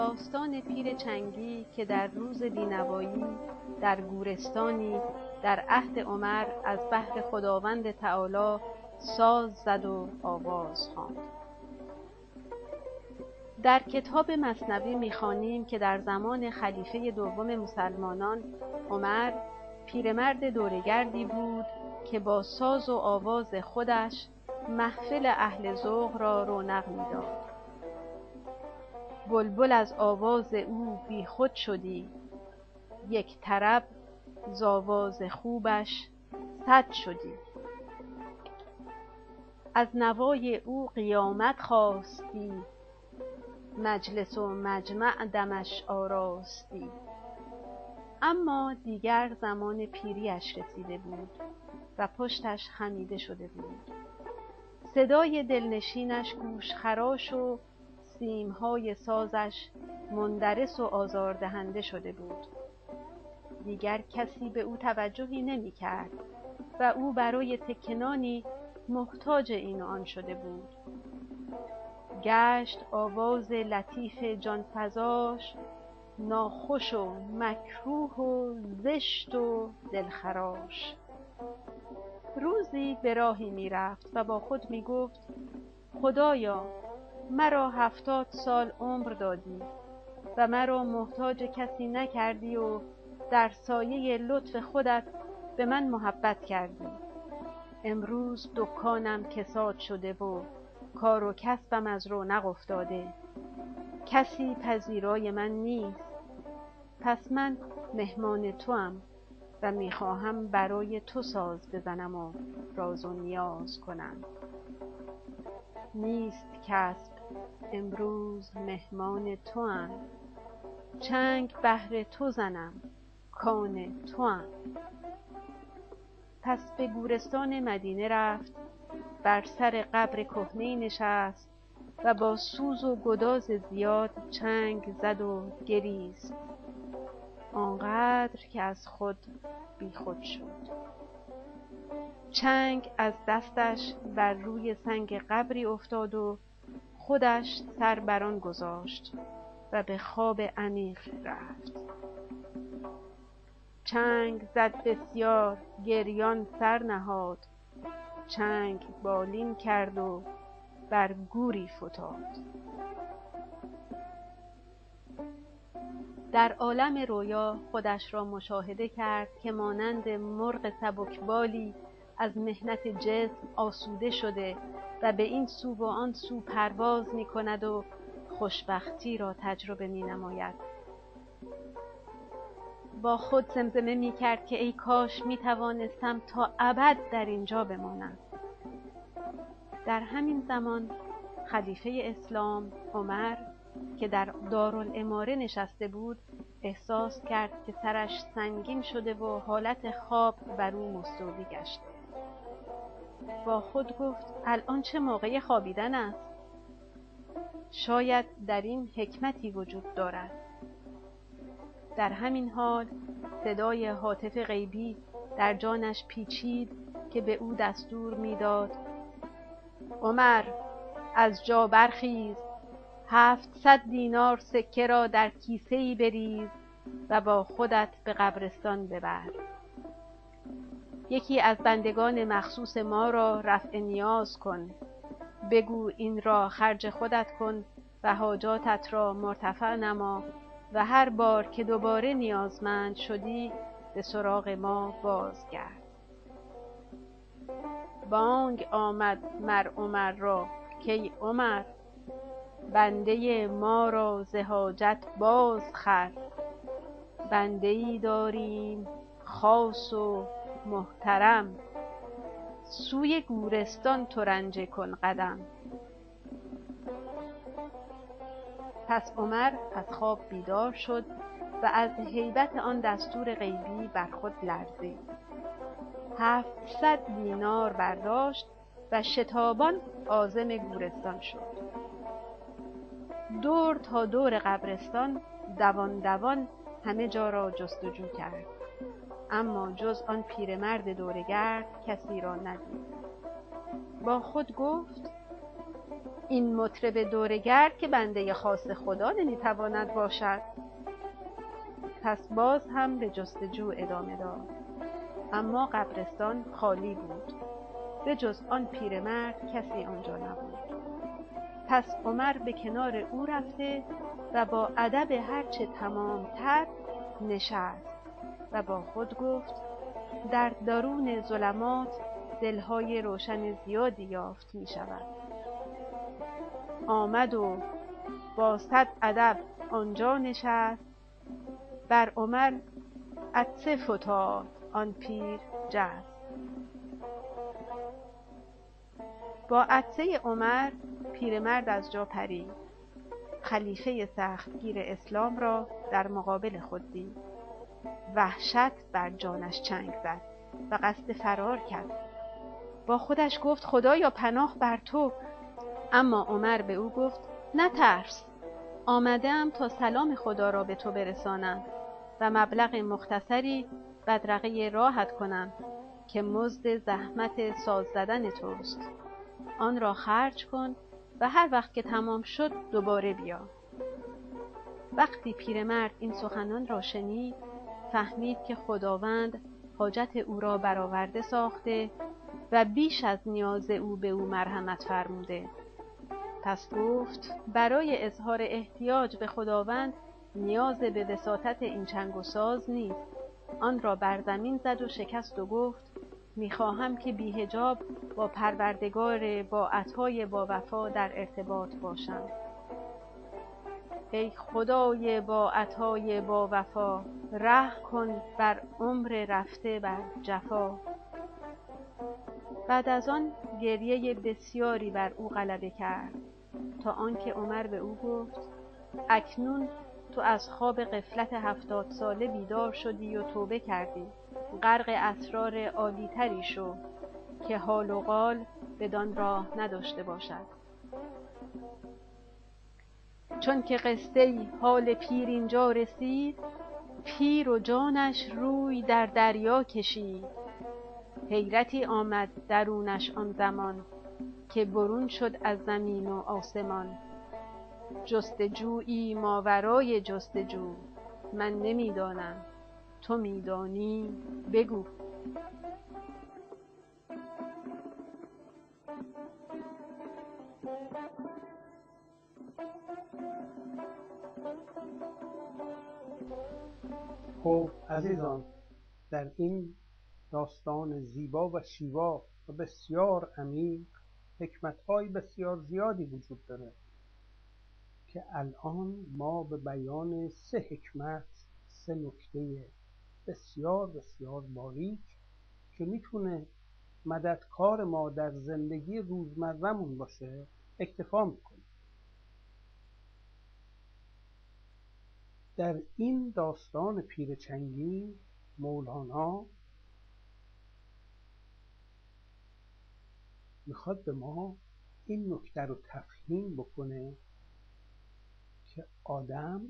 داستان پیر چنگی که در روز بینوایی در گورستانی در عهد عمر از بهر خداوند تعالی ساز زد و آواز خواند. در کتاب مصنوی می‌خوانیم که در زمان خلیفه دوم مسلمانان عمر پیرمرد دورگردی بود که با ساز و آواز خودش محفل اهل ذوق را رونق می‌داد. بلبل از آواز او بیخود شدی. یک طرب ز آواز خوبش صد شدی. از نوای او قیامت خاستی مجلس و مجمع دمش آراستی. اما دیگر زمان پیریش رسیده بود و پشتش خمیده شده بود. صدای دلنشینش گوشخراش و سیمهای سازش مندرس و آزاردهنده شده بود. دیگر کسی به او توجهی نمی کرد و او برای تکنانی محتاج این آن شده بود. گشت آواز لطیف جانفزاش ناخوش و مکروه و زشت و دلخراش. روزی به راهی می رفت و با خود می گفت خدایا مرا هفتاد سال عمر دادی و مرا محتاج کسی نکردی و در سایه لطف خودت به من محبت کردی. امروز دکانم کساد شده و کار و کسبم از رونق افتاده. کسی پذیرای من نیست. پس من مهمان توام و می‌خواهم برای تو ساز بزنم و راز و نیاز کنم. نیست کسب امروز مهمان توام. چنگ بهر تو زنم کان توام. پس به گورستان مدینه رفت بر سر قبر کهنهای نشست و با سوز و گداز زیاد چنگ زد و گریست. آنقدر که از خود بیخود شد. چنگ از دستش بر روی سنگ قبری افتاد و خودش سر بر آن گذاشت و به خواب عمیق رفت. چنگ زد بسیار گریان سر نهاد. چنگ بالین کرد و بر گوری فتاد. در عالم رویا خودش را مشاهده کرد که مانند مرغ سبکبالی از محنت جسم آسوده شده و به این سو و آن سو پرواز می کند و خوشبختی را تجربه می نماید با خود زمزمه می کرد که ای کاش می توانستم تا ابد در اینجا بمانم. در همین زمان خلیفه اسلام عمر که در دارالعماره نشسته بود احساس کرد که سرش سنگین شده و حالت خواب بر او مستولی گشته با خود گفت الان چه موقع خوابیدن است؟ شاید در این حکمتی وجود دارد. در همین حال صدای هاتف غیبی در جانش پیچید که به او دستور می‌داد. عمر از جا برخیز. هفتصد دینار سکه را در کیسه ای بریز و با خودت به قبرستان ببر. یکی از بندگان مخصوص ما را رفع نیاز کن. بگو این را خرج خودت کن و حاجاتت را مرتفع نما و هر بار که دوباره نیازمند شدی به سراغ ما بازگرد. بانگ آمد مر عمر را کای عمر بنده ما را ز حاجت بازخر بنده ای داریم خاص و محترم. سوی گورستان ترنجه کن قدم. پس عمر از خواب بیدار شد و از هیبت آن دستور غیبی بر خود لرزید. هفتصد دینار برداشت و شتابان عازم گورستان شد. دور تا دور قبرستان دوان دوان همه جا را جستجو کرد. اما جز آن پیرمرد دورگرد کسی را ندید. با خود گفت این مطرب دورگرد که بنده خاص خدا نمی‌تواند باشد. پس باز هم به جستجو ادامه داد. اما قبرستان خالی بود. به جز آن پیرمرد کسی آنجا نبود. پس عمر به کنار او رفته و با ادب هرچه تمامتر نشست. و با خود گفت در درون ظلمات دلهای روشن زیادی یافت می شود آمد و با صد ادب آنجا نشست. بر عمر عطسه فتاد آن پیر جست. با عطسه عمر پیرمرد از جا پرید. خلیفه سختگیر اسلام را در مقابل خود دید. وحشت بر جانش چنگ زد و قصد فرار کرد. با خودش گفت خدایا پناه بر تو. اما عمر به او گفت نترس آمدم تا سلام خدا را به تو برسانم و مبلغ مختصری بدرقه راحت کنم که مزد زحمت ساز زدن توست. آن را خرج کن و هر وقت که تمام شد دوباره بیا. وقتی پیرمرد این سخنان را شنید فهمید که خداوند حاجت او را برآورده ساخته و بیش از نیاز او به او مرحمت فرموده. پس گفت برای اظهار احتیاج به خداوند نیاز به وساطت این چنگ و ساز نیست. آن را بر زمین زد و شکست و گفت می‌خواهم که بیهجاب با پروردگار با عطای با وفا در ارتباط باشم. ای خدای با عطای با وفا ره کن بر عمر رفته بر جفا. بعد از آن گریه بسیاری بر او غلبه کرد تا آنکه عمر به او گفت اکنون تو از خواب قفلت هفتاد ساله بیدار شدی و توبه کردی. غرق اسرار عالیتری شو که حال و قال بدان راه نداشته باشد. چون که قصه حال پیر اینجا رسید پیر و جانش روی در دریا کشید. حیرتی آمد درونش آن زمان که برون شد از زمین و آسمان. جستجویی ماورای جستجو من نمی‌دانم تو میدانی؟ بگو. خب عزیزان در این داستان زیبا و شیوا و بسیار عمیق حکمتهای بسیار زیادی وجود داره که الان ما به بیان سه حکمت سه نکته بسیار بسیار باریک که می‌تونه مددکار ما در زندگی روزمرهمون باشه اکتفا می‌کنه. در این داستان پیرچنگی مولانا می‌خواد به ما این نکته رو تفهیم بکنه که آدم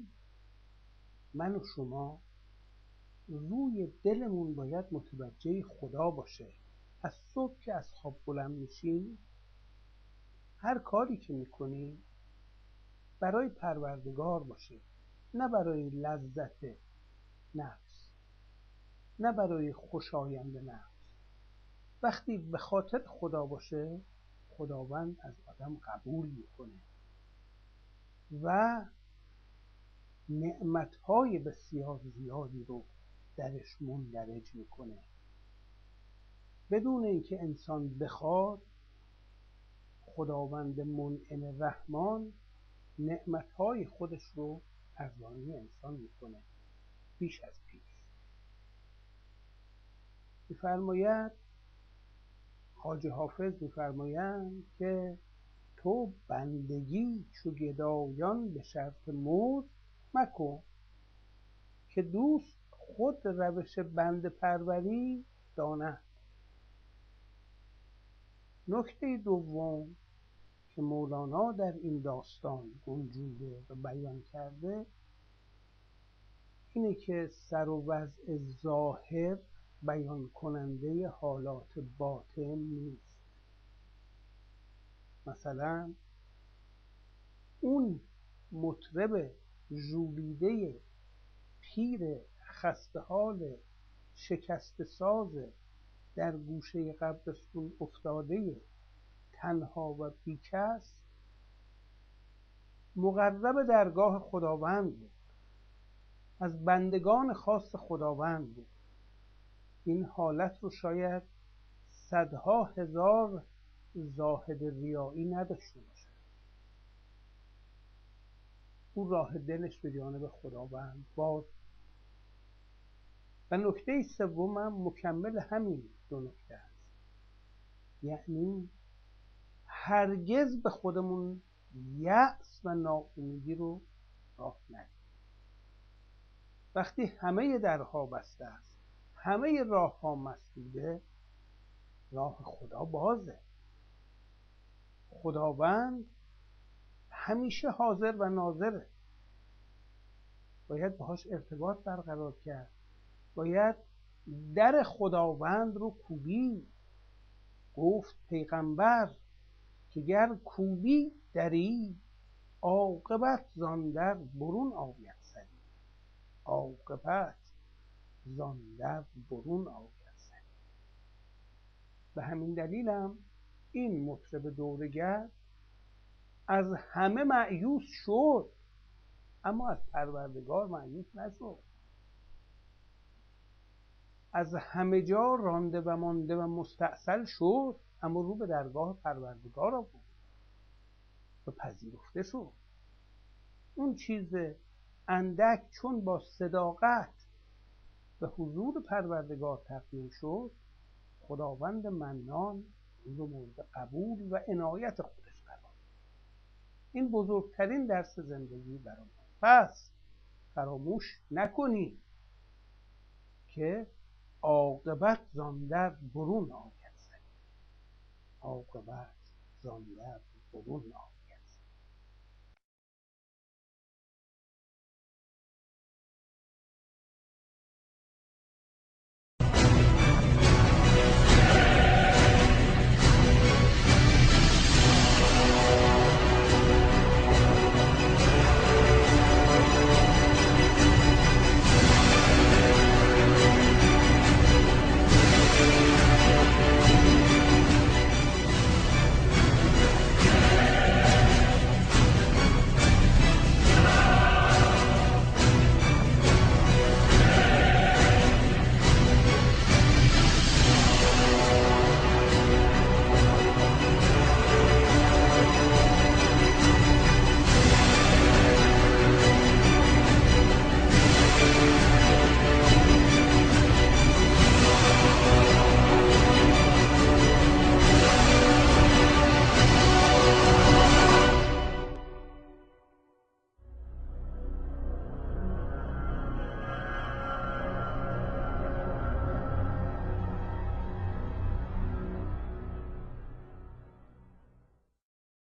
من و شما روی دلمون باید متوجه خدا باشه. از صبح که از خواب بلند میشیم هر کاری که می‌کنیم برای پروردگار باشه. نه برای لذت نفس نه برای خوشایند نفس. وقتی به خاطر خدا باشه خداوند از آدم قبول می‌کنه. و نعمتهای بسیار زیادی رو درش مندرج می‌کنه. بدون اینکه انسان بخواد خداوند منعم رحمان نعمتهای خودش رو ارزانی انسان می‌کنه بیش از پیش. میفرماید خاج حافظ میفرمایند که تو بندگی چو گدایان به شرط مزد مکن که دوست خود روش بند پروری داند. نکته دوم که مولانا در این داستان گنجوده و بیان کرده اینه که سر و وضع ظاهر بیان کننده حالات باطن نیست. مثلا اون مطرب ژولیده پیر خسته حال شکست ساز در گوشه قبرستون افتاده تنها و بیکس مقرب درگاه خداوند بود. از بندگان خاص خداوند بود. این حالت رو شاید صدها هزار زاهد ریایی نداشته باشه او راه دلش به جانب خداوند باز. و نکته سوم مکمل همین دو نکته است. یعنی هرگز به خودمون یأس و ناامیدی رو راه ندیم وقتی همه درها بسته است همه راه ها مسدوده راه خدا بازه. خداوند همیشه حاضر و ناظره. باید باهاش ارتباط برقرار کرد. باید در خداوند رو کوبی گفت پیغمبر که گر کوبی دری عاقبت زان در برون آید سری. عاقبت زان در برون آید سری. به همین دلیلم این مطرب دورگر از همه معیوس شد اما از پروردگار معیوس نشد. از همه جا رانده و مانده و مستاصل شد. اما رو به درگاه پروردگار آورد و پذیرفته شد. اون چیز اندک چون با صداقت به حضور پروردگار تقدیم شد خداوند منان این رو مورد قبول و عنایت خودش قرار این بزرگترین درس زندگی برای پس فراموش نکنید که عاقبت زاندر برون آید عاقبت زاندر برون آید